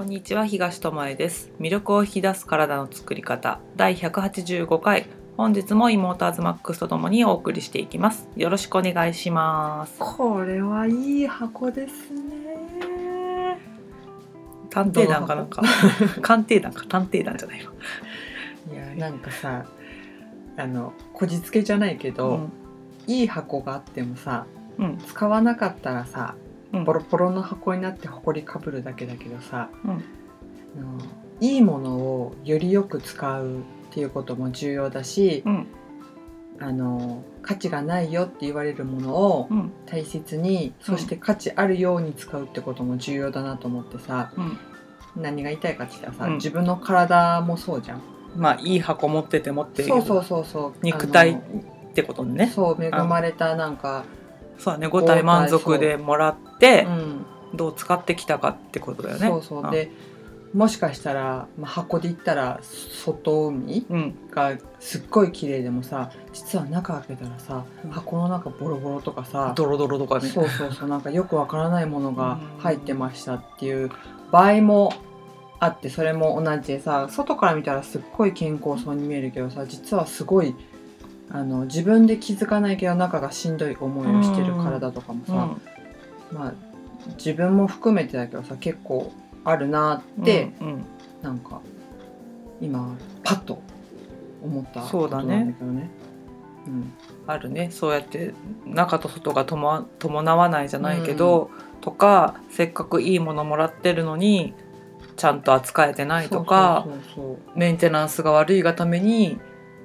こんにちは東智恵です。魅力を引き出す体の作り方。第185回。本日も妹アズマックスとともにお送りしていきます。よろしくお願いします。これはいい箱ですね。探偵団かなんか？鑑定 団か？探偵団じゃないのいやなんかさあのこじつけじゃないけど、いい箱があってもさうん。使わなかったらさうん。ボロボロの箱になってほこりかぶるだけだけどさ、うん。あのいいものをよりよく使うっていうことも重要だし、うん。あの価値がないよって言われるものをうん。大切に、そして価値あるように使うってことも重要だなと思ってさうん。何が言いたいかって言ったらさ、うん。自分の体もそうじゃん。まあいい箱持ってて持ってるそうそうそうそう。肉体ってことでね。そう恵まれたなんか、そうだね五体満足でもらってうん。どう使ってきたかってことだよね。そうそう。でもしかしたら、まあ、箱で言ったら外海うん。がすっごい綺麗でもさ実は中開けたらさうん。箱の中ボロボロとかさ、ドロドロとかね。そうそうそう。なんかよくわからないものが入ってましたっていう場合もあってそれも同じでさ外から見たらすっごい健康そうに見えるけどさ実はすごいあの自分で気づかないけど中がしんどい思いをしてる体とかもさ、まあ自分も含めてだけどさ結構あるなうんって、うんうん。なんか今パッと思ったそうだね。ことなんだけどね。うん。あるね。そうやって中と外が伴伴わないじゃないけど、とかせっかくいいものもらってるのにちゃんと扱えてないとかメンテナンスが悪いがために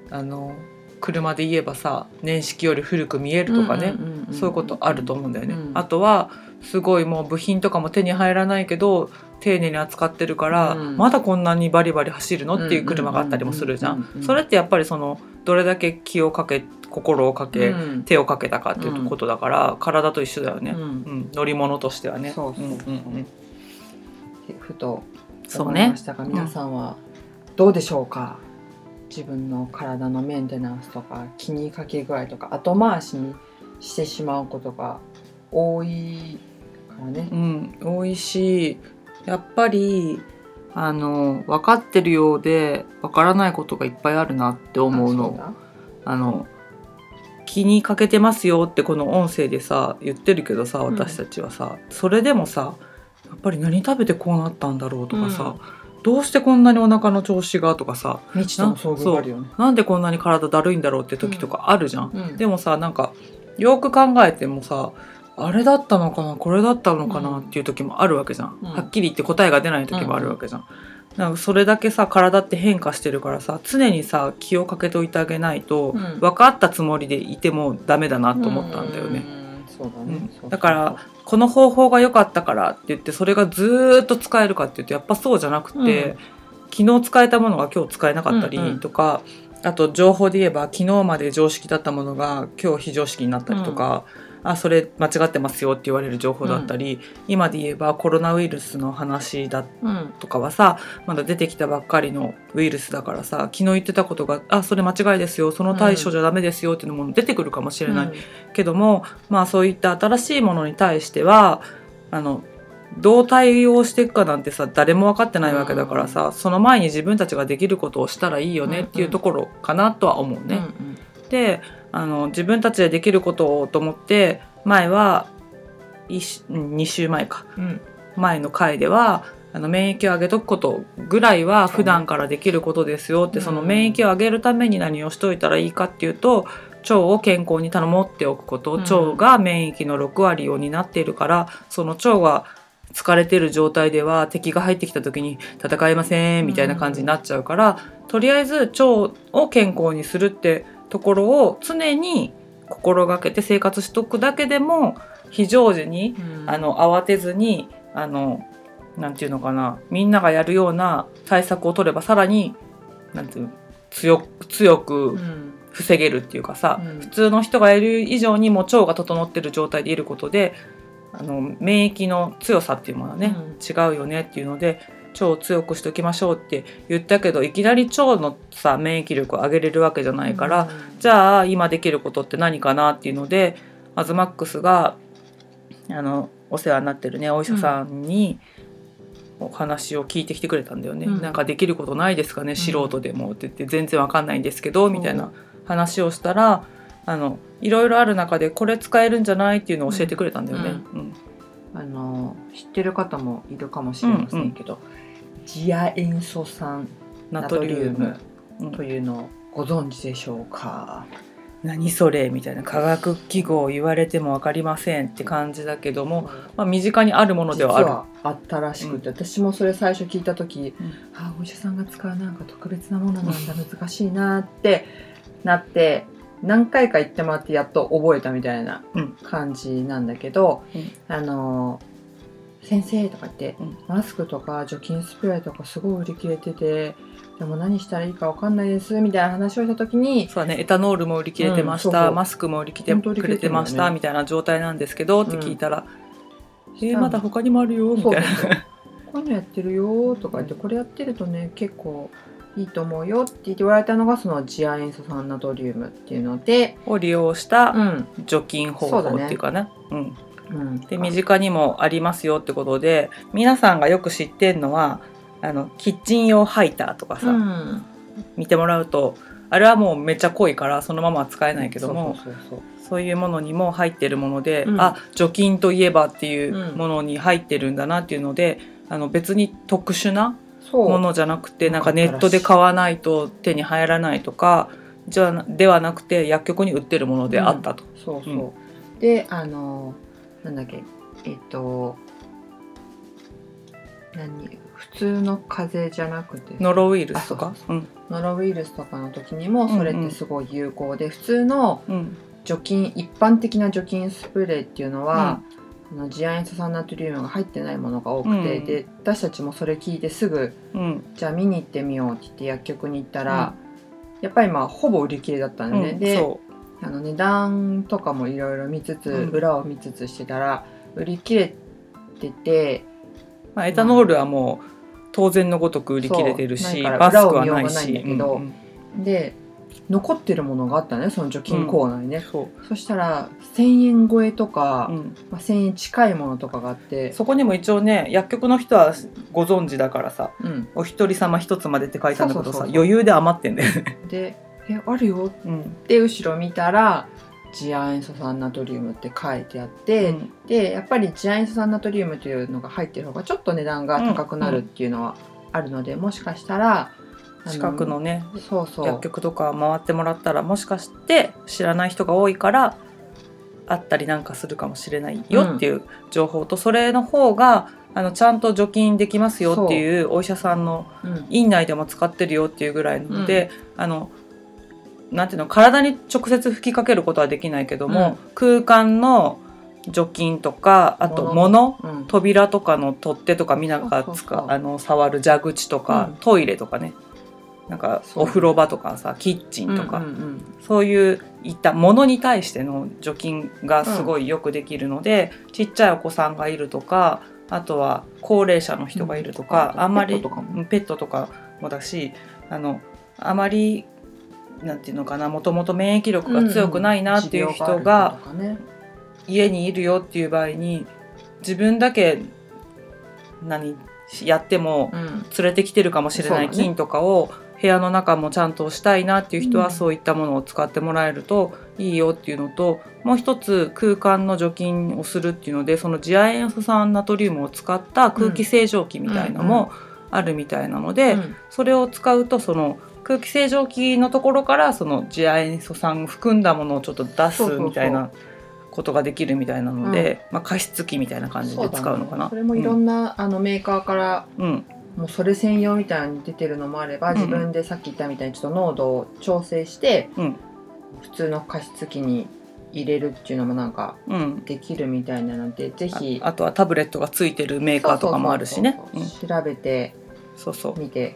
あの車で言えばさ年式より古く見えるとかね、んんんんそういうことあると思うんだよね。うん。あとはすごいもう部品とかも手に入らないけど丁寧に扱ってるから、うん。まだこんなにバリバリ走るのっていう車があったりもするじゃうんうんうんうんん。それってやっぱりそのどれだけ気をかけ心をかけ、うん。手をかけたかっていうことだから、体と一緒だよね、ううん。ん乗り物としてはね。そうそうそう。んんふとそうね思いましたが、皆さんはどうでしょうか？自分の体のメンテナンスとか気にかけ具合とか後回しにしてしまうことが多いからねう。ん、美味しいやっぱりあの分かってるようで分からないことがいっぱいあるなって思うの。あの気にかけてますよってこの音声でさ言ってるけどさうん私たちはさ、それでもさやっぱり何食べてこうなったんだろうとかさ、どうしてこんなにお腹の調子がとかさ。未知との遭あるよね。なんでこんなに体だるいんだろうって時とかあるじゃん。うん。でもさなんかよく考えてもさあれだったのかなこれだったのかなっていう時もあるわけじゃん、うん。はっきり言って答えが出ない時もあるわけじゃん。なんかそれだけさ体って変化してるからさ常にさ気をかけておいてあげないと、うん。分かったつもりでいてもダメだなと思ったんだよね。うん。そうだねうん。だからこの方法が良かったからって言ってそれがずーっと使えるかっていうとやっぱそうじゃなくて、うん昨日使えたものが今日使えなかったりうんうんとか、あと情報で言えば昨日まで常識だったものが今日非常識になったりとか、あそれ間違ってますよって言われる情報だったり、今で言えばコロナウイルスの話だうんとかはさまだ出てきたばっかりのウイルスだからさ昨日言ってたことがあそれ間違いですよその対処じゃダメですよっていうのも出てくるかもしれない、けどもまあそういった新しいものに対してはあのどう対応していくかなんてさ誰も分かってないわけだからさ、その前に自分たちができることをしたらいいよねっていうところかなとは思うね。であの自分たちでできることをと思って前は2週前か。うん。うん前の回ではあの免疫を上げとくことぐらいは普段からできることですよってうん。その免疫を上げるために何をしといたらいいかっていうと腸を健康に保っておくこと。うん。腸が免疫の6割を担っているからその腸が疲れてる状態では敵が入ってきた時に戦えませんみたいな感じになっちゃうからとりあえず腸を健康にするってところを常に心がけて生活しとくだけでも非常時にうん。あの慌てずにあのなんていうのかなみんながやるような対策を取ればさらになんていうの強く強くうん。防げるっていうかさ、うん。普通の人がやる以上にも腸が整ってる状態でいることであの免疫の強さっていうものはね、うん。違うよねっていうので腸を強くしておきましょうって言ったけどいきなり腸のさ免疫力を上げれるわけじゃないから、じゃあ今できることって何かなっていうのでアズマックスがあのお世話になってるねお医者さんに、お話を聞いてきてくれたんだよね、うん。なんかできることないですかね素人でもって言って全然わかんないんですけどみたいな話をしたらあのいろいろある中でこれ使えるんじゃないっていうのを教えてくれたんだよね。うん。あの知ってる方もいるかもしれませんけど、ジア塩素酸ナトリウムうんというのをご存知でしょうか、何それみたいな科学記号言われても分かりませんって感じだけども、まあ、身近にあるものではある。あったらしくて、私もそれ最初聞いた時、うん。あお医者さんが使うなんか特別なものなんだ 難しいなってなって何回か言ってもらってやっと覚えたみたいなうん。感じなんだけど、うん。あの先生とか言って、うん。マスクとか除菌スプレーとかすごい売り切れててでも何したらいいかわかんないですみたいな話をした時にそうだね、エタノールも売り切れてました、うんそうそう。マスクも売り切れてく切れてました、みたいな状態なんですけどって聞いたら「うんえーまだ他にもあるよ」みたいな。こういうのやってるよとか言ってこれやってるとね結構いいと思うよって言って言われたのがそのジア塩素酸ナトリウムっていうので、を利用したん。除菌方法っていうかね。うん、うん、で身近にもありますよってことで皆さんがよく知ってるのはあのキッチン用ハイターとかさ、うん、見てもらうとあれはもうめっちゃ濃いからそのままは使えないけどもそういうものにも入ってるもので、うん。あ除菌といえばっていううん。ものに入ってるんだなっていうので、あの別に特殊なものじゃなくてなんかネットで買わないと手に入らないとかじゃなではなくて薬局に売ってるものであったと。そうそう、うん。であのなんだっけえっと何普通の風邪じゃなくて。ノロウイルスとかノロウイルスとかの時にもそれってすごい有効で、普通のうん。除菌一般的な除菌スプレーっていうのは、あのジア塩素酸ナトリウムが入ってないものが多くて、うん。で私たちもそれ聞いてすぐうん。じゃあ見に行ってみようって言って薬局に行ったら、やっぱりまあほぼ売り切れだったん。でそあの値段とかもいろいろ見つつ、うん。裏を見つつしてたら売り切れててう、まあ、エタノールはもう当然のごとく売り切れてるしそうないからマスクはない裏を見ようがないんしだけどうんうん。で残ってるものがあったねその除菌コーナーにね、そそしたら1,000円超えとか、ううん。まあ、1,000円近いものとかがあって。そこにも一応ね薬局の人はご存知だからさうん、お一人様一つまでって書いたんだけどさそうそうそうそう。余裕で余ってんだよね。で「えあるよ」うん。って後ろ見たらジア塩素酸ナトリウムって書いてあって、うん。でやっぱりジア塩素酸ナトリウムというのが入ってる方がちょっと値段が高くなるっていうのはあるので、もしかしたらあ近くのねそうそう。薬局とか回ってもらったらもしかして知らない人が多いからあったりなんかするかもしれないよっていう情報と、それの方があのちゃんと除菌できますよっていうお医者さんのうん。院内でも使ってるよっていうぐらいなので、あのなんていうの体に直接吹きかけることはできないけども、空間の除菌とかあと物うん。扉とかの取っ手とかみんなが使あの触る蛇口とか、うん。トイレとかね。なんかお風呂場とかさキッチンとか、うんうんそういういったものに対しての除菌がすごいよくできるので、ちっちゃいお子さんがいるとかあとは高齢者の人がいるとか、うん。あんまりペットとかも。うんペットとかもだしあのあまりなんていうのかなもともと免疫力が強くないなっていう人が家にいるよっていう場合に自分だけ何やってもうん。連れてきてるかもしれない菌とかを部屋の中もちゃんとしたいなっていう人はうん。そういったものを使ってもらえるといいよっていうのともう一つ空間の除菌をするっていうのでそのジア塩素酸ナトリウムを使った空気清浄機みたいのもあるみたいなので、うん。それを使うとその空気清浄機のところからそのジア塩素酸を含んだものをちょっと出すみたいなことができるみたいなので、まあ、加湿器みたいな感じで使うのかな。それもいろんな、あのメーカーからうん。もうそれ専用みたいに出てるのもあれば、うん。自分でさっき言ったみたいにちょっと濃度を調整して、うん。普通の加湿器に入れるっていうのもなんかうん。できるみたいなのでぜひああとはタブレットがついてるメーカーとかもあるしね。調べてうん。そうそう。みて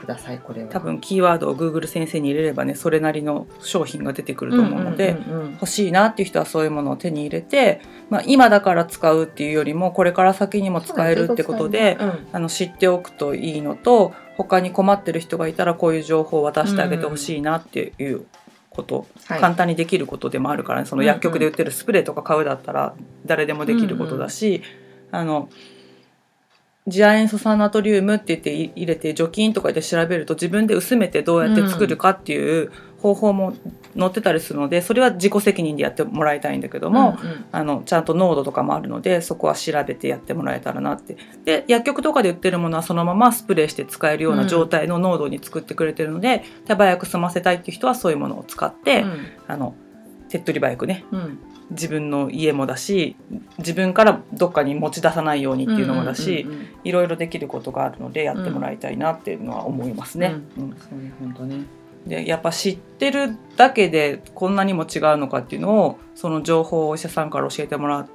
くださいこれは。多分キーワードを Google 先生に入れればねそれなりの商品が出てくると思うので、んうんうんうん。欲しいなっていう人はそういうものを手に入れて、まあ、今だから使うっていうよりもこれから先にも使えるってことで、うん。あの知っておくといいのと他に困ってる人がいたらこういう情報を渡してあげてほしいなっていうこと、はい。簡単にできることでもあるからね。その薬局で売ってるスプレーとか買うだったら誰でもできることだし、あの次亜塩素酸ナトリウムって言ってい入れて除菌とかで調べると自分で薄めてどうやって作るかっていう方法も載ってたりするのでそれは自己責任でやってもらいたいんだけども、うんうん。あのちゃんと濃度とかもあるのでそこは調べてやってもらえたらなって。で薬局とかで売ってるものはそのままスプレーして使えるような状態の濃度に作ってくれてるので、手早く済ませたいっていう人はそういうものを使って、あの手っ取り早くねうん。うん自分の家もだし自分からどっかに持ち出さないようにっていうのもだし、うんうんうんいろいろできることがあるのでやってもらいたいなっていうのは思いますね。うん。そうね本当ね。でやっぱ知ってるだけでこんなにも違うのかっていうのをその情報をお医者さんから教えてもらっ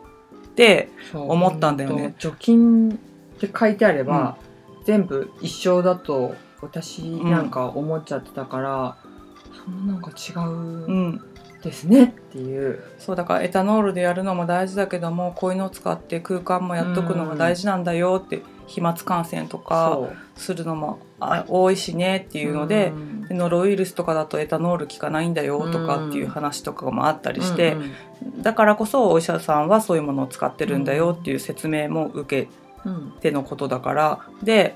てそう思ったんだよね。除菌って書いてあれば、全部一緒だと私なんか思っちゃってたから、そんななんか違う。うんですね。っていう、そうだからエタノールでやるのも大事だけどもこういうのを使って空間もやっとくのが大事なんだよって飛沫感染とかするのもあ多いしねっていうのでノロウイルスとかだとエタノール効かないんだよとかっていう話とかもあったりして、うんうん。だからこそお医者さんはそういうものを使ってるんだよっていう説明も受けうんてのことだからで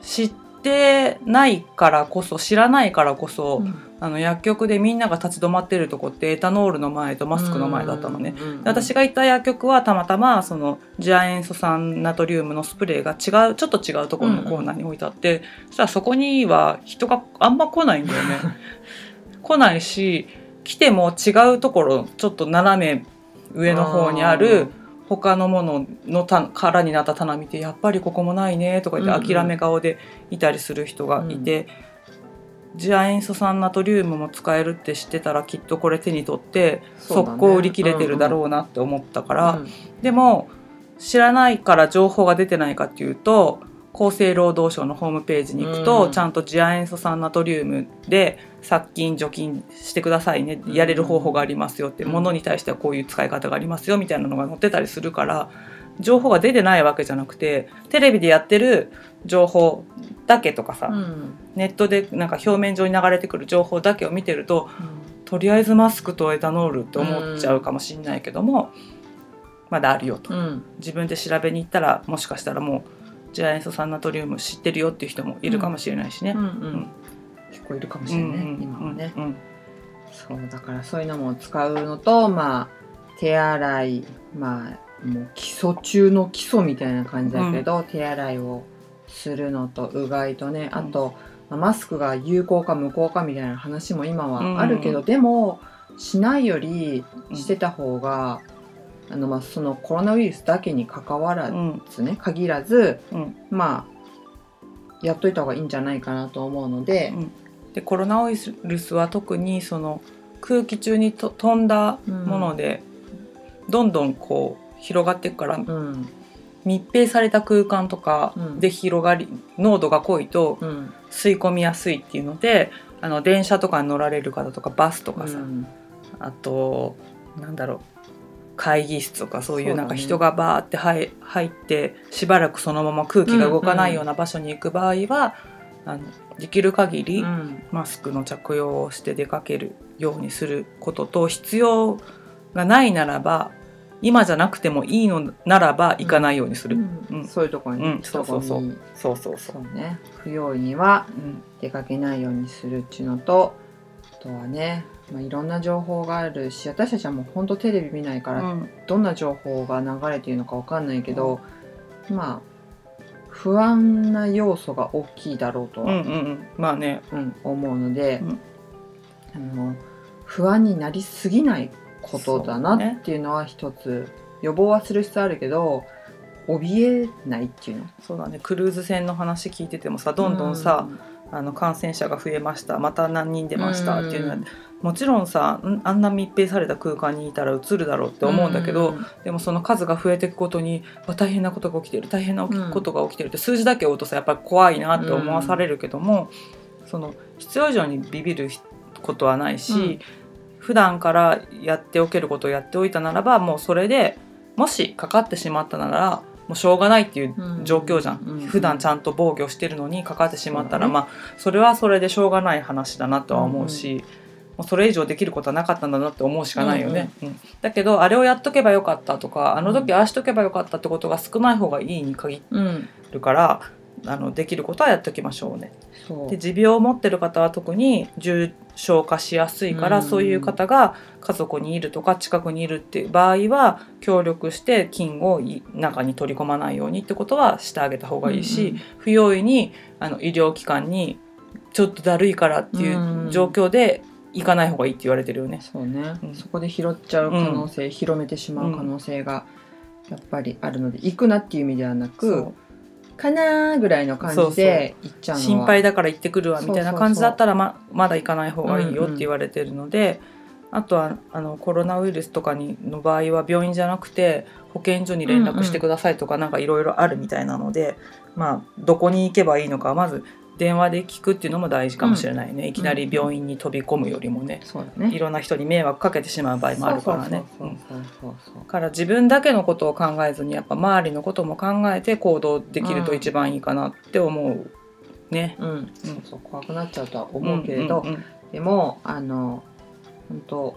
知ってないからこそ知らないからこそ、あの薬局でみんなが立ち止まってるとこってエタノールの前とマスクの前だったのね。うんうんうんで私が行った薬局はたまたまその次亜塩素酸ナトリウムのスプレーが違うちょっと違うところのコーナーに置いてあって、そしたらそこには人があんま来ないんだよね。来ないし来ても違うところちょっと斜め上の方にある他のもののた空になった棚見てやっぱりここもないねとか言うんうんって諦め顔でいたりする人がいて、次亜塩素酸ナトリウムも使えるって知ってたらきっとこれ手に取って速攻売り切れてるだろうなって思ったから、うんでも知らないから情報が出てないかっていうと厚生労働省のホームページに行くと、うん。ちゃんと次亜塩素酸ナトリウムで殺菌除菌してくださいねやれる方法がありますよって、うん。ものに対してはこういう使い方がありますよみたいなのが載ってたりするから情報が出てないわけじゃなくてテレビでやってる情報だけとかさ、うん。ネットでなんか表面上に流れてくる情報だけを見てるととりあえずマスクとエタノールって思っちゃうかもしれないけども、まだあるよと。うん。自分で調べに行ったらもしかしたらもうジャイアンソ酸ナトリウム知ってるよっていう人もいるかもしれないしね。うんうん。結構いるかもしれないね、うん今はね、うん。そうだからそういうのも使うのとまあ手洗いまあもう基礎中の基礎みたいな感じだけど、手洗いをするのとうがいとねあと、まあマスクが有効か無効かみたいな話も今はあるけど、うんでもしないよりうん。してた方が、あのまあそのコロナウイルスだけに関わらうん。ずね、限らずうん。まあやっといた方がいいんじゃないかなと思うので、でコロナウイルスは特にその空気中にと飛んだもので、どんどんこう広がっていくからうん。密閉された空間とかうん。で広がり、濃度が濃いとうん。吸い込みやすいっていうのであの電車とかに乗られる方とかバスとかさ、うん。あとなんだろう会議室とかそういそうなんか人がバーって入入ってしばらくそのまま空気が動かないような場所に行く場合は、あのできる限りうん。マスクの着用をして出かけるようにすることと必要がないならば今じゃなくてもいいのならば行かないようにする。うんそういうところに、うん。そうそうそう。そうそうそ。そう。うね。不用意にはうん出かけないようにするっていうのとあとはね、まあ、いろんな情報があるし私たちはもうほんとテレビ見ないから、うん。どんな情報が流れているのかわかんないけど、まあ不安な要素が大きいだろうとは、うんうんうん。まあね。うん思うので、うん。あの不安になりすぎないことだなっていうのは一つ、予防はする必要あるけど怯えないっていうの？そうだね。クルーズ船の話聞いててもさどんどんさ、あの感染者が増えました。また何人出ましたっていうのは、うんもちろんさんあんな密閉された空間にいたらうつるだろうって思うんだけど、うん。でもその数が増えていくことにわ大変なことが起きてる。大変なうんことが起きてる。って数字だけ追うとさやっぱり怖いなって思わされるけども、その必要以上にビビることはないし、うん普段からやっておけることをやっておいたならばもうそれでもしかかってしまったならもうしょうがないっていう状況じゃん、うん普段ちゃんと防御してるのにかかってしまったら、まあそれはそれでしょうがない話だなとは思うし、もうそれ以上できることはなかったんだなって思うしかないよね、うんだけどあれをやっとけばよかったとかあの時ああしとけばよかったってことが少ない方がいいに限うん。るからあのできることはやっておきましょうね。で持病を持ってる方は特に重症化しやすいから、うん。そういう方が家族にいるとか近くにいるっていう場合は協力して菌をい中に取り込まないようにってことはしてあげた方がいいし、うんうん。不用意にあの医療機関にちょっとだるいからっていう状況で行かない方がいいって言われてるよね。そうね、うん。そこで拾っちゃう可能性、広めてしまう可能性がやっぱりあるので行くなっていう意味ではなくかなーぐらいの感じで行っちゃうのは。心配だから行ってくるわみたいな感じだったらままだ行かない方がいいようんうんって言われてるので、あとはあのコロナウイルスとかにの場合は病院じゃなくて保健所に連絡してくださいとかなんかいろいろあるみたいなので、まあどこに行けばいいのかまず電話で聞くっていうのも大事かもしれないね、いきなり病院に飛び込むよりもね。そうだね。いろんな人に迷惑かけてしまう場合もあるからね。から自分だけのことを考えずにやっぱ周りのことも考えて行動できると一番いいかなって思うね。そう、うん、そうそう怖くなっちゃうとは思うけれど、うんうんうん。でもあの本当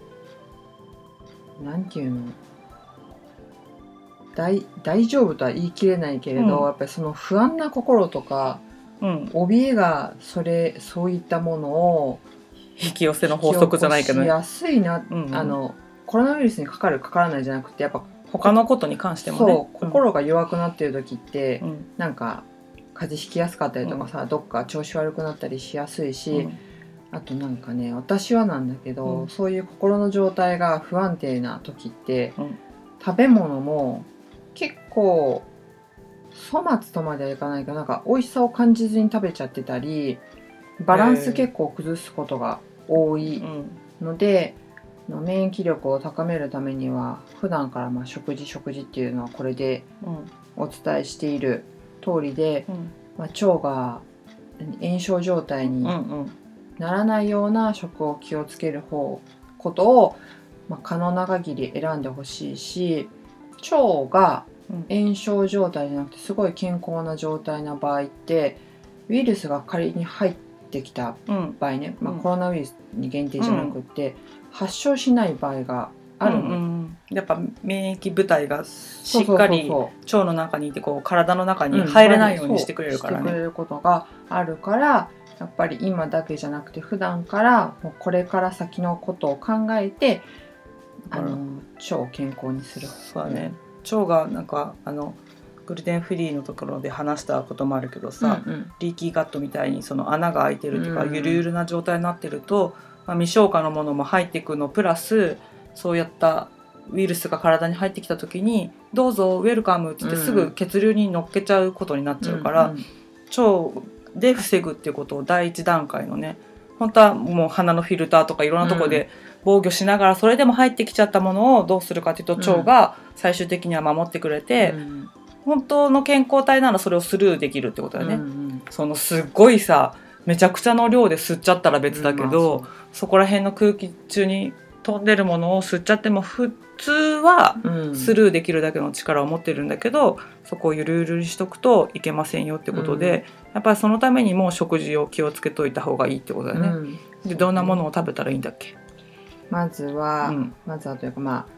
なんていうの？大大丈夫とは言い切れないけれど、うん。やっぱりその不安な心とかうん、怯えがそれそういったものを引き寄せの法則じゃないけどね。やすいな、うんうん。あのコロナウイルスにかかるかからないじゃなくてやっぱ他のことに関してもね。そう心が弱くなってる時って、うん。なんか風邪ひきやすかったりとかさ、どっか調子悪くなったりしやすいし、うん。あとなんかね私はなんだけど、うん。そういう心の状態が不安定な時って、うん。食べ物も結構粗末とまではいかないけどなんか美味しさを感じずに食べちゃってたりバランス結構崩すことが多いうん。ので、の免疫力を高めるためには普段からまあ食事食事っていうのはこれでうん。お伝えしている通りで、うん。まあ、腸が何炎症状態にならないような食を気をつける方ことを、まあ、可能な限り選んでほしいし腸がうん炎症状態じゃなくてすごい健康な状態な場合ってウイルスが仮に入ってきたうん。場合ね、まあ、うん。コロナウイルスに限定じゃなくって、発症しない場合があるの、うんうんやっぱ免疫部隊がしっかり腸の中にいてこう体の中に入れないようにしてくれるからね。そう。してくれることがあるからやっぱり今だけじゃなくて普段からもうこれから先のことを考えてあの腸を健康にする。そうだね腸がなんかあのグルテンフリーのところで話したこともあるけどさ、うんうん。リーキーガットみたいにその穴が開いてるとか、うんゆるゆるな状態になってると、まあ、未消化のものも入っていくのプラスそうやったウイルスが体に入ってきた時に「どうぞウェルカム」っつってうんすぐ血流に乗っけちゃうことになっちゃうから、うんうん腸で防ぐっていうことを第一段階のね本当はもう鼻のフィルターとかいろんなところで防御しながらそれでも入ってきちゃったものをどうするかっていうと腸が最終的には守ってくれて、うん。本当の健康体ならそれをスルーできるってことだよね。うんうん。そのすっごいさめちゃくちゃの量で吸っちゃったら別だけど、うんまそこら辺の空気中に飛んでるものを吸っちゃっても普通はスルーできるだけの力を持ってるんだけどそこをゆるゆるにしとくといけませんよってことで、やっぱりそのためにも食事を気をつけといた方がいいってことだよね。うん。でどんなものを食べたらいいんだっけ、まずは、うん、まずはというかまあ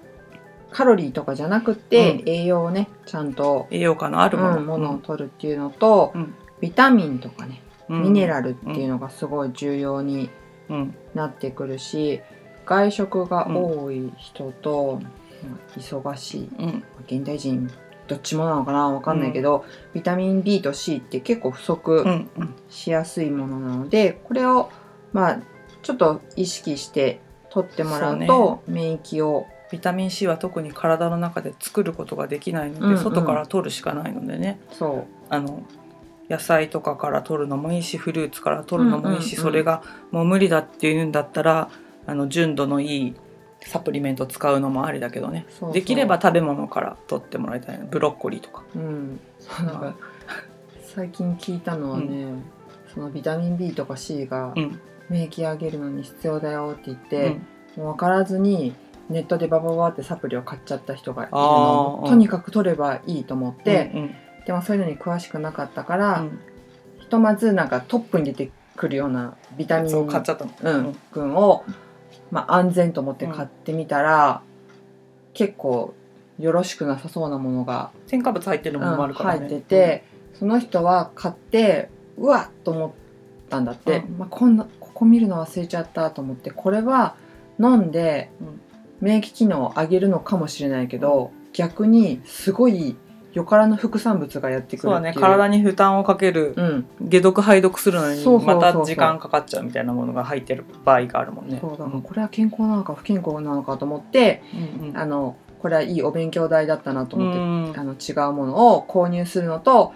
カロリーとかじゃなくて、うん。栄養をねちゃんと栄養価のあるもの,、うんものを取るっていうのと、うん。ビタミンとかねうん。ミネラルっていうのがすごい重要にうん。なってくるし外食が多い人と、まあ忙しいうん。現代人どっちもなのかなわかんないけど、ビタミン B と C って結構不足しやすいものなのでこれをまあちょっと意識して取ってもらうと免疫を。ビタミン C は特に体の中で作ることができないので、うんうん。外から取るしかないのでね。そあの野菜とかから取るのもいいしフルーツから取るのもいいし、うんうんうん。それがもう無理だっていうんだったらあの純度のいいサプリメント使うのもありだけどね。そうそう。できれば食べ物から取ってもらいたいな。ブロッコリーとか。ううん。そうなんか最近聞いたのはね、そのビタミン B とか C がうん免疫上げるのに必要だよって言っうて、う分からずにネットでババババってサプリを買っちゃった人がいるあのーとにかく取ればいいと思って、うんでもそういうのに詳しくなかったかうら、ん。ひとまずなんかトップに出てくるようなビタミンそう買っちゃったの。うん、群をまあ、安全と思って買ってみたら、結構よろしくなさそうなものが、添加物入ってるものもあるからね、入ってて、その人は買ってうわっと思ったんだって、うん。まあ、こんなここ見るの忘れちゃったと思ってこれは飲んでうん免疫機能を上げるのかもしれないけど逆にすごいよからぬ副産物がやってくるっていう。ね体に負担をかけるうん。解毒排毒するのにまた時間かかっちゃうみたいなものが入ってる場合があるもんね。そうだんこれは健康なのか不健康なのかと思ってうんうんあのこれはいいお勉強代だったなと思ってうん。あの違うものを購入するのと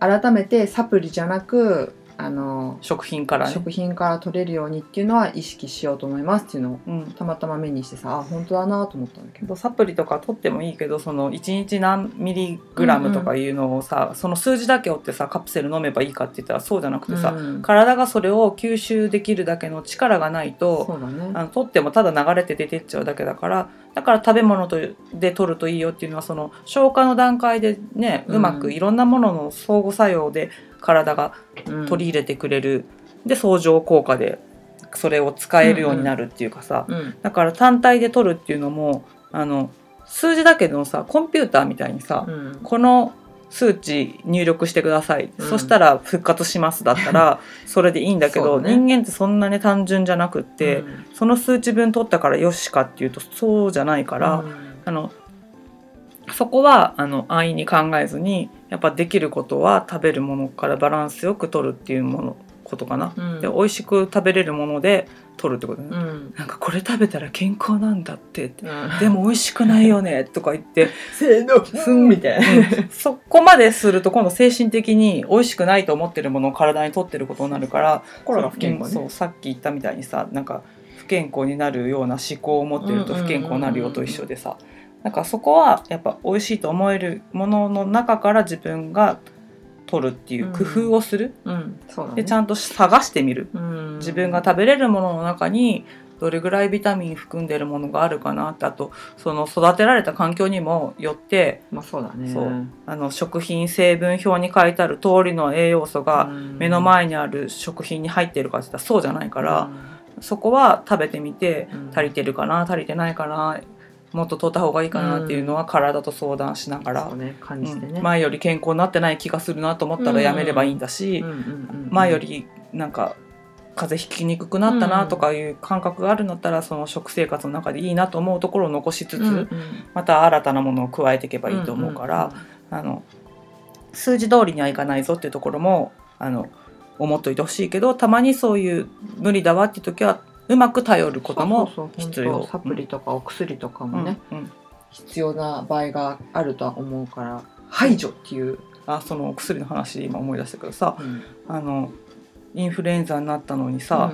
改めてサプリじゃなくあの食品からね。食品から取れるようにっていうのは意識しようと思いますっていうのをうん。たまたま目にしてさあ本当だなと思ったんだけど。サプリとか取ってもいいけどその1日何ミリグラムとかいうのをさ、その数字だけ追ってさカプセル飲めばいいかって言ったらそうじゃなくてさ、うん。体がそれを吸収できるだけの力がないとそうだね。あの取ってもただ流れて出てっちゃうだけだからだから食べ物とで取るといいよっていうのはその消化の段階でねうん。うまくいろんなものの相互作用で体がうん。取り入れてくれる、で相乗効果でそれを使えるようになるっていうかさ、うん。だから単体で取るっていうのもあの数字だけどさコンピューターみたいにさ、うん。この数値入力してください、うん。そしたら復活しますだったら それでいいんだけどね。人間ってそんなに単純じゃなくって、うん。その数値分取ったからよしかっていうとそうじゃないから、うん。あのそこはあの安易に考えずにやっぱできることは食べるものからバランスよく取るっていうものことかな。うん。で美味しく食べれるもので取るってことね。うん。なんかこれ食べたら健康なんだってうん。でも美味しくないよねとか言って せーのすんみたいな。そこまですると今度精神的に美味しくないと思ってるものを体に取ってることになるから心が不健康ね。うんそうさっき言ったみたいにさなんか不健康になるような思考を持ってると不健康になるよと一緒でさなんかそこはやっぱ美味しいと思えるものの中から自分が取るっていう工夫をする、うん。そうだね。でちゃんと探してみる。うん。自分が食べれるものの中にどれぐらいビタミン含んでるものがあるかなってあとその育てられた環境にもよってまあそうだね。あの食品成分表に書いてある通りの栄養素が目の前にある食品に入ってるかって言ったらそうじゃないから、そこは食べてみてうん足りてるかな足りてないかなもっと取った方がいいかなっていうのは体と相談しながら。そう、ね。感じてね。うん。前より健康になってない気がするなと思ったらやめればいいんだし、前よりなんか風邪ひきにくくなったなとかいう感覚があるんだったらその食生活の中でいいなと思うところを残しつつ、また新たなものを加えていけばいいと思うから、あの数字通りにはいかないぞっていうところもあの思っといてほしいけどたまにそういう無理だわっていう時はうまく頼ることも必要。サプリとかお薬とかうんもね、うん必要な場合があるとは思うから排除っていう、あそのお薬の話で今思い出したけどさうん。あのインフルエンザになったのにさ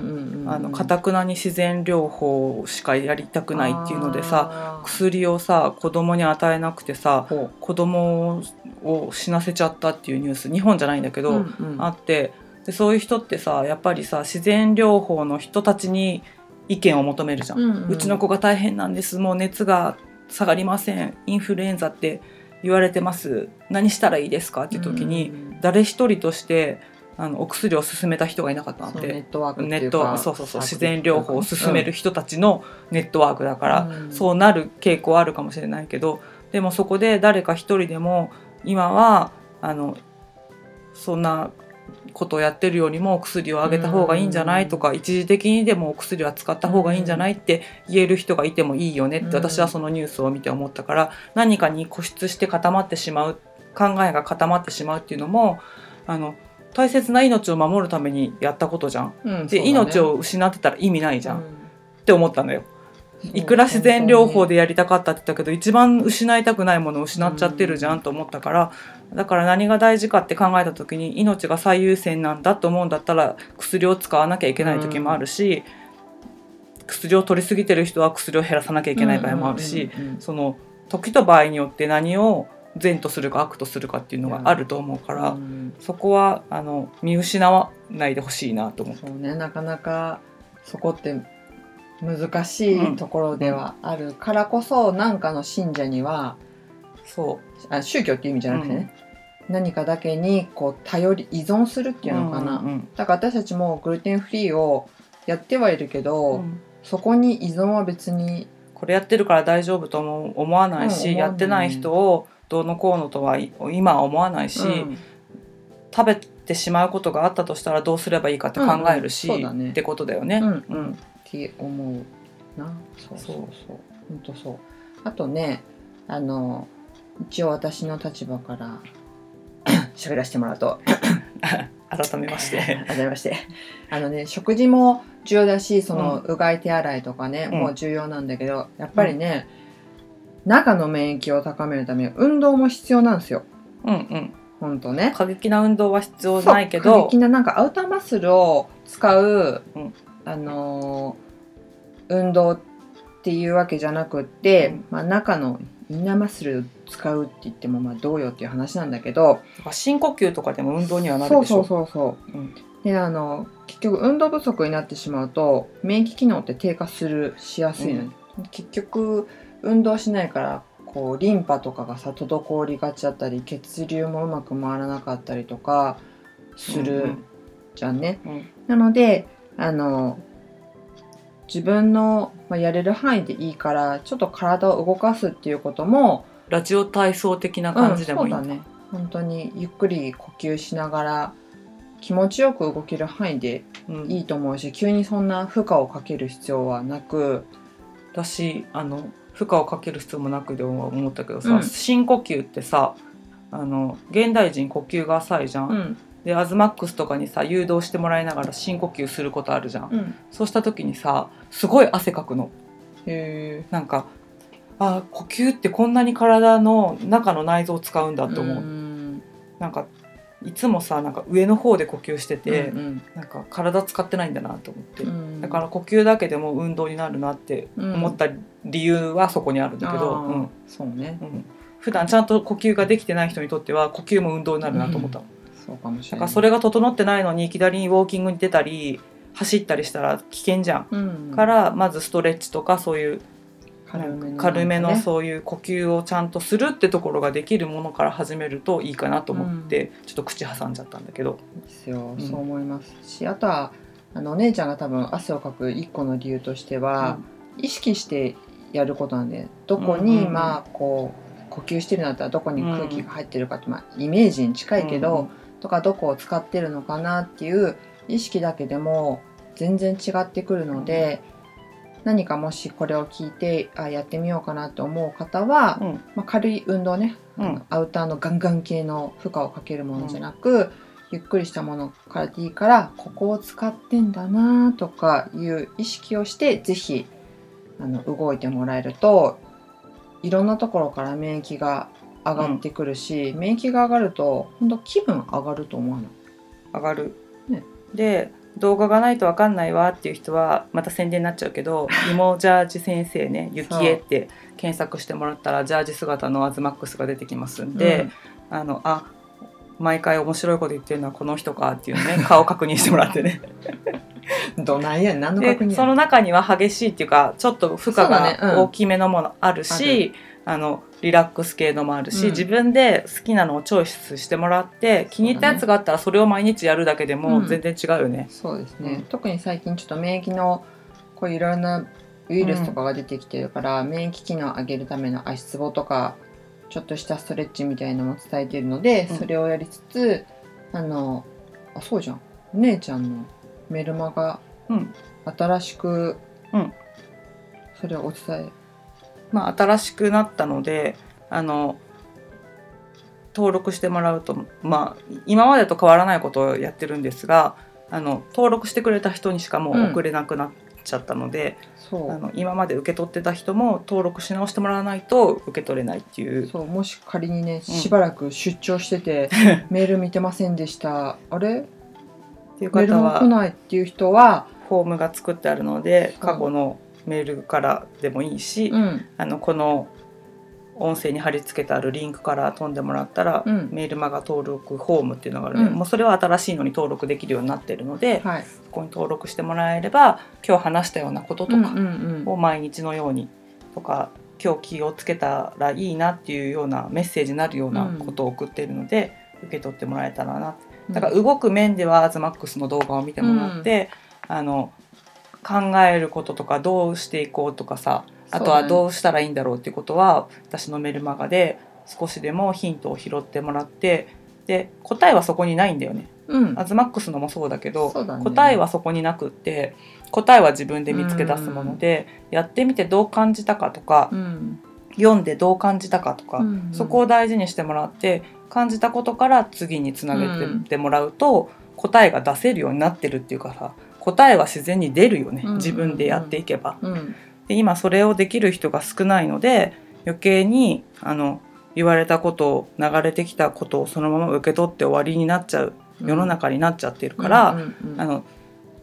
かくなに自然療法しかやりたくないっていうのでさ薬をさ子供に与えなくてさほ子供を死なせちゃったっていうニュース日本じゃないんだけうど、うんうん。あってでそういう人ってさやっぱりさ自然療法の人たちに意見を求めるじゃん。うんうん。うちの子が大変なんです。もう熱が下がりません。インフルエンザって言われてます。何したらいいですか？っていう時に、うんうん誰一人としてあのお薬を勧めた人がいなかったなんそうネッて。トワークってネットそうそうそう。自然療法を進める人たちのネットワークだから、うん。そうなる傾向あるかもしれないけどでもそこで誰か一人でも今はあのそんなことをやってるよりもお薬をあげた方がいいんじゃないとか一時的にでもお薬は使った方がいいんじゃないって言える人がいてもいいよねって私はそのニュースを見て思ったから何かに固執して固まってしまう考えが固まってしまうっていうのもあの大切な命を守るためにやったことじゃん。で、うんそうだね。命を失ってたら意味ないじゃん、うん。って思ったのよ。いくら自然療法でやりたかったって言ったけど一番失いたくないものを失っちゃってるじゃんと思ったからだから何が大事かって考えた時に命が最優先なんだと思うんだったら薬を使わなきゃいけない時もあるし薬を取りすぎてる人は薬を減らさなきゃいけない場合もあるしその時と場合によって何を善とするか悪とするかっていうのがあると思うからうん。そこはあの見失わないでほしいなと思って。そうねなかなかそこって難しいところではあるからこそなんかの信者にはそうあ宗教っていう意味じゃなくてね、何かだけにこう頼り依存するっていうのかな、うんうんだから私たちもグルテンフリーをやってはいるけど、うん。そこに依存は別にこれやってるから大丈夫とも思わないし、やってない人をどうのこうのとは今は思わないし、うん。食べてしまうことがあったとしたらどうすればいいかって考えるし、ね。ってことだよね。うんううんんって思うな。そうそうそう。本当そう。あとねあの一応私の立場から 喋らせてもらうと。改めまして。改めまして。あのね食事も重要だしその、うがい手洗いとかね、うん。もう重要なんだけどやっぱりね、中の免疫を高めるために運動も必要なんですよ。うんうん。ほんとね。過激な運動は必要ないけそう過ど激ななんかアウターマッスルを使う、うんあのー運動っていうわけじゃなくって、うん。まあ、中のインナーマッスルを使うって言ってもまあどうよっていう話なんだけど深呼吸とかでも運動にはなるでしょ。そうそうそうそう。うん。であの結局運動不足になってしまうと免疫機能って低下するしやすいの、ね結局運動しないからこうリンパとかがさ滞りがちだったり血流もうまく回らなかったりとかするじゃんね。うんうん。なのであの自分の、まあ、やれる範囲でいいからちょっと体を動かすっていうこともラジオ体操的な感じでもいい、うんそうだね。本当にゆっくり呼吸しながら気持ちよく動ける範囲でうん。いいと思うし急にそんな負荷をかける必要はなくだしあの負荷をかける必要もなくで思ったけどさ、うん。深呼吸ってさあの現代人呼吸が浅いじゃん、うんでアズマックスとかにさ誘導してもらいながら深呼吸することあるじゃん、うん。そうした時にさすごい汗かくの。へなんかあ呼吸ってこんなに体の中の内臓を使うんだえと思う、んなんかいつもさなんか上の方で呼吸してて、うんなんか体使ってないんだなと思って、うんだから呼吸だけでも運動になるなって思った理由はそこにあるんだけど、うん。そうね。うん。普段ちゃんと呼吸ができてない人にとっては呼吸も運動になるなと思った、そうかもしだからそれが整ってないのにいきなりウォーキングに出たり走ったりしたら危険じゃん、うん。からまずストレッチとかそういう軽めのそういう呼吸をちゃんとするってところができるものから始めるといいかなと思って、ちょっと口挟んじゃったんだけど、ですよ、うん。そう思いますしあとはあのお姉ちゃんが多分汗をかく一個の理由としては、意識してやることなんでどこに、まあこう呼吸してるんだったらどこに空気が入ってるかって、まあ、イメージに近いけど、とかどこを使ってるのかなっていう意識だけでも全然違ってくるので、何かもしこれを聞いてあやってみようかなと思う方は、うん。まあ、軽い運動ね、うん。アウターのガンガン系の負荷をかけるものじゃなく、ゆっくりしたものからでいいからここを使ってんだなとかいう意識をしてぜひあの動いてもらえるといろんなところから免疫が上がってくるし、免疫が上がると本当気分上がると思わない？上がる、ね。で動画がないと分かんないわっていう人はまた宣伝になっちゃうけど「芋ジャージ先生ねゆきえ」って検索してもらったらジャージ姿のアズマックスが出てきますんで、あのあ毎回面白いこと言ってるのはこの人かっていうね顔確認してもらってね。うん、どないやねん何ので確認やその中には激しいっていうかちょっと負荷が大きめのものあるし、あのリラックス系のもあるし、うん。自分で好きなのをチョイスしてもらって気に入ったやつがあったらそれを毎日やるだけでもうん。全然違うよね。そうですね、うん。特に最近ちょっと免疫のこういろんなウイルスとかが出てきてるから、免疫機能を上げるための足つぼとかちょっとしたストレッチみたいなのも伝えてるので、うん。それをやりつつあのあそうじゃん。お姉ちゃんのメルマガ、うん。新しく、うん。それをお伝えまあ、新しくなったのであの登録してもらうと、まあ、今までと変わらないことをやってるんですがあの登録してくれた人にしかもう送れなくなっちゃったので、そう。あの今まで受け取ってた人も登録し直してもらわないと受け取れないっていう。そうもし仮にねしばらく出張してて、メール見てませんでした。あれ？っていう方はも来ないっていう人は、フォームが作ってあるので過去のメールからでもいいし、うん。あのこの音声に貼り付けてあるリンクから飛んでもらったら、うん。メールマガ登録フォームっていうのがあるので、うん。もうそれは新しいのに登録できるようになってるので、はい、そこに登録してもらえれば今日話したようなこととかうんうんを毎日のようにとか今日気をつけたらいいなっていうようなメッセージになるようなことを送っているので、受け取ってもらえたらなうん、だから動く面ではアズマックスの動画を見てもらって、あの考えることとかどうしていこうとかさあとはどうしたらいいんだろうっていうことは私のメルマガで少しでもヒントを拾ってもらってで答えはそこにないんだよね。うん。アズマックスのもそうだけどね。答えはそこになくって答えは自分で見つけ出すもので、やってみてどう感じたかとか、うん。読んでどう感じたかとか、うん。そこを大事にしてもらって感じたことから次につなげてもらうと、答えが出せるようになってるっていうかさ答えは自然に出るよね、うん自分でやっていけば。うん。で今それをできる人が少ないので余計にあの言われたことを流れてきたことをそのまま受け取って終わりになっちゃう。世の中になっちゃってるから、あの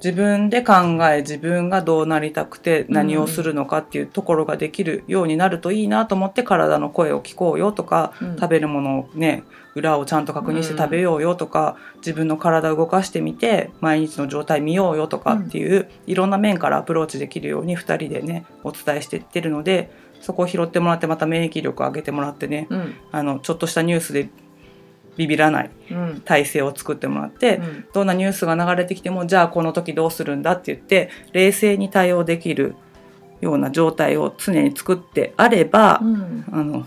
自分で考え自分がどうなりたくて何をするのかっていうところができるようになるといいなと思って体の声を聞こうよとか、うん。食べるものをね裏をちゃんと確認して食べようよとか、自分の体を動かしてみて毎日の状態見ようよとかっていう、いろんな面からアプローチできるように2人でねお伝えしていってるのでそこを拾ってもらってまた免疫力を上げてもらってねうん。あのちょっとしたニュースでビビらないうん。体制を作ってもらって、うん。どんなニュースが流れてきてもじゃあこの時どうするんだって言って冷静に対応できるような状態を常に作ってあれば、うん。あの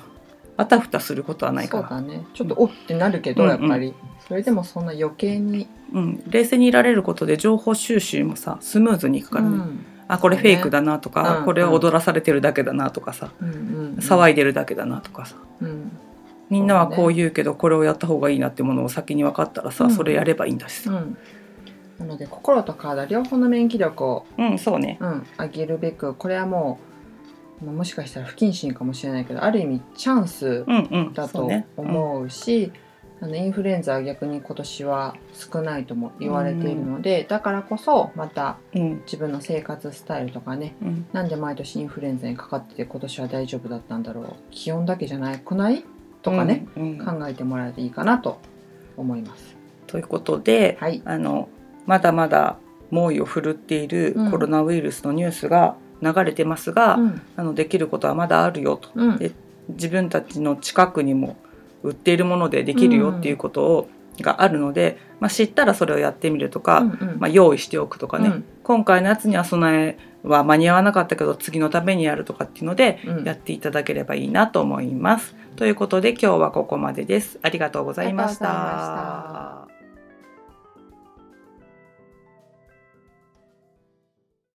あたふたすることはないからそうだね。ちょっとおってなるけど、うんやっぱり。それでもそんな余計に、うん、冷静にいられることで情報収集もさスムーズにいくからね、うん。あこれフェイクだなとか、うん。これは踊らされてるだけだなとかさ、うんうん。騒いでるだけだなとかさ。うんみんなはこう言うけどこれをやった方がいいなってものを先に分かったらさ、うん。それやればいいんだしさ、うん。なので心と体両方の免疫力を、うん、そうね。うん、上げるべくこれはもうまあもしかしたら不謹慎かもしれないけどある意味チャンスうんうんだと思うし、あのインフルエンザは逆に今年は少ないとも言われているので、だからこそまたうん。自分の生活スタイルとかねうん。なんで毎年インフルエンザにかかってて今年は大丈夫だったんだろう気温だけじゃないくない？とかね、うんうん。考えてもらえていいかなと思います。ということで、はい、あのまだまだ猛威を振るっているうん。コロナウイルスのニュースが流れてますが、うん。あのできることはまだあるよと。うん。で自分たちの近くにも売っているものでできるよっていうことを、があるので、まあ、知ったらそれをやってみるとか、うんうん。まあ、用意しておくとかね、うん。今回のやつには備えは間に合わなかったけど次のためにやるとかっていうのでうんやっていただければいいなと思います。ということで今日はここまでです。ありがとうございましありがとうございまた。